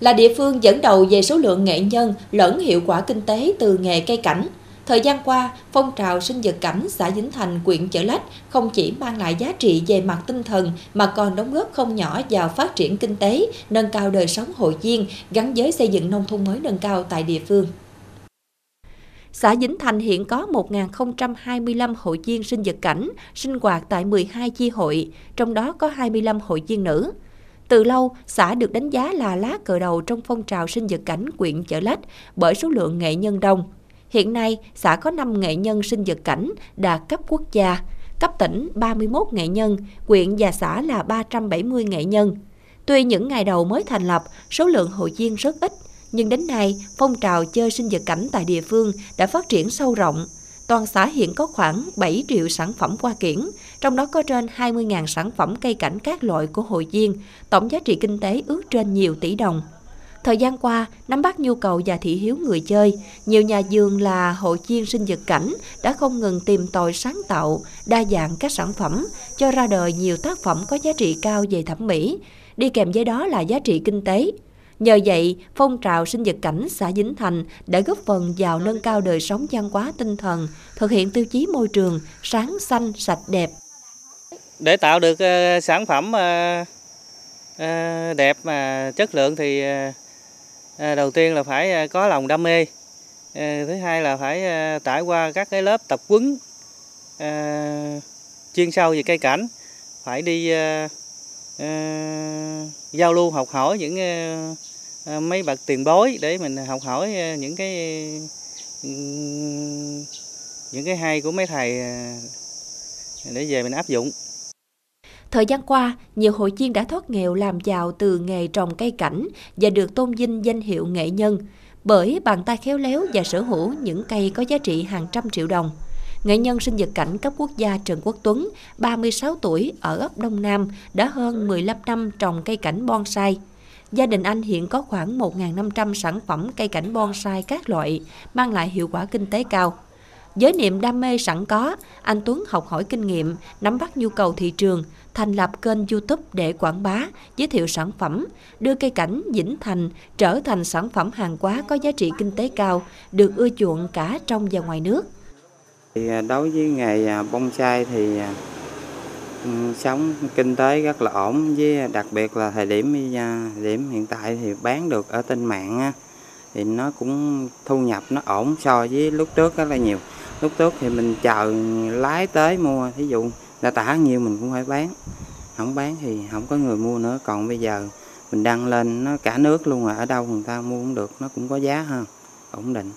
là địa phương dẫn đầu về số lượng nghệ nhân lẫn hiệu quả kinh tế từ nghề cây cảnh. Thời gian qua, phong trào sinh vật cảnh xã Vĩnh Thành, quyện Chợ Lách không chỉ mang lại giá trị về mặt tinh thần mà còn đóng góp không nhỏ vào phát triển kinh tế, nâng cao đời sống hội viên gắn với xây dựng nông thôn mới nâng cao tại địa phương. Xã Vĩnh Thành hiện có 1.025 hội viên sinh vật cảnh, sinh hoạt tại 12 chi hội, trong đó có 25 hội viên nữ. Từ lâu, xã được đánh giá là lá cờ đầu trong phong trào sinh vật cảnh quyện Chợ Lách bởi số lượng nghệ nhân đông. Hiện nay, xã có 5 nghệ nhân sinh vật cảnh đạt cấp quốc gia, cấp tỉnh 31 nghệ nhân, quyện và xã là 370 nghệ nhân. Tuy những ngày đầu mới thành lập, số lượng hội viên rất ít, nhưng đến nay, phong trào chơi sinh vật cảnh tại địa phương đã phát triển sâu rộng. Toàn xã hiện có khoảng 7 triệu sản phẩm hoa kiển, trong đó có trên 20.000 sản phẩm cây cảnh các loại của hội viên, tổng giá trị kinh tế ước trên nhiều tỷ đồng. Thời gian qua, nắm bắt nhu cầu và thị hiếu người chơi, nhiều nhà vườn là hội viên sinh vật cảnh đã không ngừng tìm tòi sáng tạo, đa dạng các sản phẩm, cho ra đời nhiều tác phẩm có giá trị cao về thẩm mỹ, đi kèm với đó là giá trị kinh tế. Nhờ vậy, phong trào sinh vật cảnh xã Dính Thành đã góp phần vào nâng cao đời sống văn hóa tinh thần, thực hiện tiêu chí môi trường sáng xanh sạch đẹp. Để tạo được uh, sản phẩm uh, uh, đẹp mà chất lượng thì đầu tiên là phải có lòng đam mê. Thứ hai là phải trải qua các cái lớp tập quấn chuyên sâu về cây cảnh, phải đi Ờ, giao lưu học hỏi những ờ, ờ, mấy bậc tiền bối để mình học hỏi những cái những cái hay của mấy thầy để về mình áp dụng. Thời gian qua, nhiều hội viên đã thoát nghèo làm giàu từ nghề trồng cây cảnh và được tôn vinh danh hiệu nghệ nhân bởi bàn tay khéo léo và sở hữu những cây có giá trị hàng trăm triệu đồng. Nghệ nhân sinh vật cảnh cấp quốc gia Trần Quốc Tuấn, 36 tuổi, ở ấp Đông Nam, đã hơn 15 năm trồng cây cảnh bonsai. Gia đình anh hiện có khoảng 1.500 sản phẩm cây cảnh bonsai các loại, mang lại hiệu quả kinh tế cao. Với niềm đam mê sẵn có, anh Tuấn học hỏi kinh nghiệm, nắm bắt nhu cầu thị trường, thành lập kênh YouTube để quảng bá, giới thiệu sản phẩm, đưa cây cảnh Vĩnh Thành trở thành sản phẩm hàng hóa có giá trị kinh tế cao, được ưa chuộng cả trong và ngoài nước thì à, đối với nghề à, bonsai thì à, ừ, sống kinh tế rất là ổn với đặc biệt là thời điểm điểm hiện tại thì bán được ở trên mạng á, thì nó cũng thu nhập nó ổn so với lúc trước rất là nhiều. Lúc trước thì mình chờ lái tới mua thí dụ đã tả nhiều mình cũng phải bán. Không bán thì không có người mua nữa. Còn bây giờ mình đăng lên nó cả nước luôn rồi ở đâu người ta mua cũng được nó cũng có giá hơn ổn định.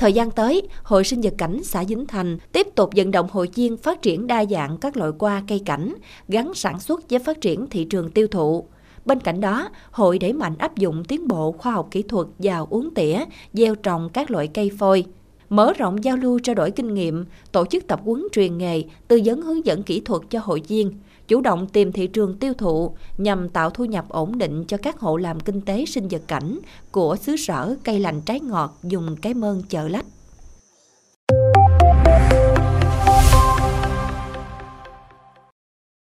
Thời gian tới, Hội sinh vật cảnh xã Dính Thành tiếp tục vận động hội viên phát triển đa dạng các loại hoa cây cảnh, gắn sản xuất với phát triển thị trường tiêu thụ. Bên cạnh đó, hội đẩy mạnh áp dụng tiến bộ khoa học kỹ thuật vào uống tỉa, gieo trồng các loại cây phôi. Mở rộng giao lưu trao đổi kinh nghiệm, tổ chức tập huấn truyền nghề, tư vấn hướng dẫn kỹ thuật cho hội viên, chủ động tìm thị trường tiêu thụ nhằm tạo thu nhập ổn định cho các hộ làm kinh tế sinh vật cảnh của xứ sở cây lành trái ngọt dùng cái mơn chợ lách.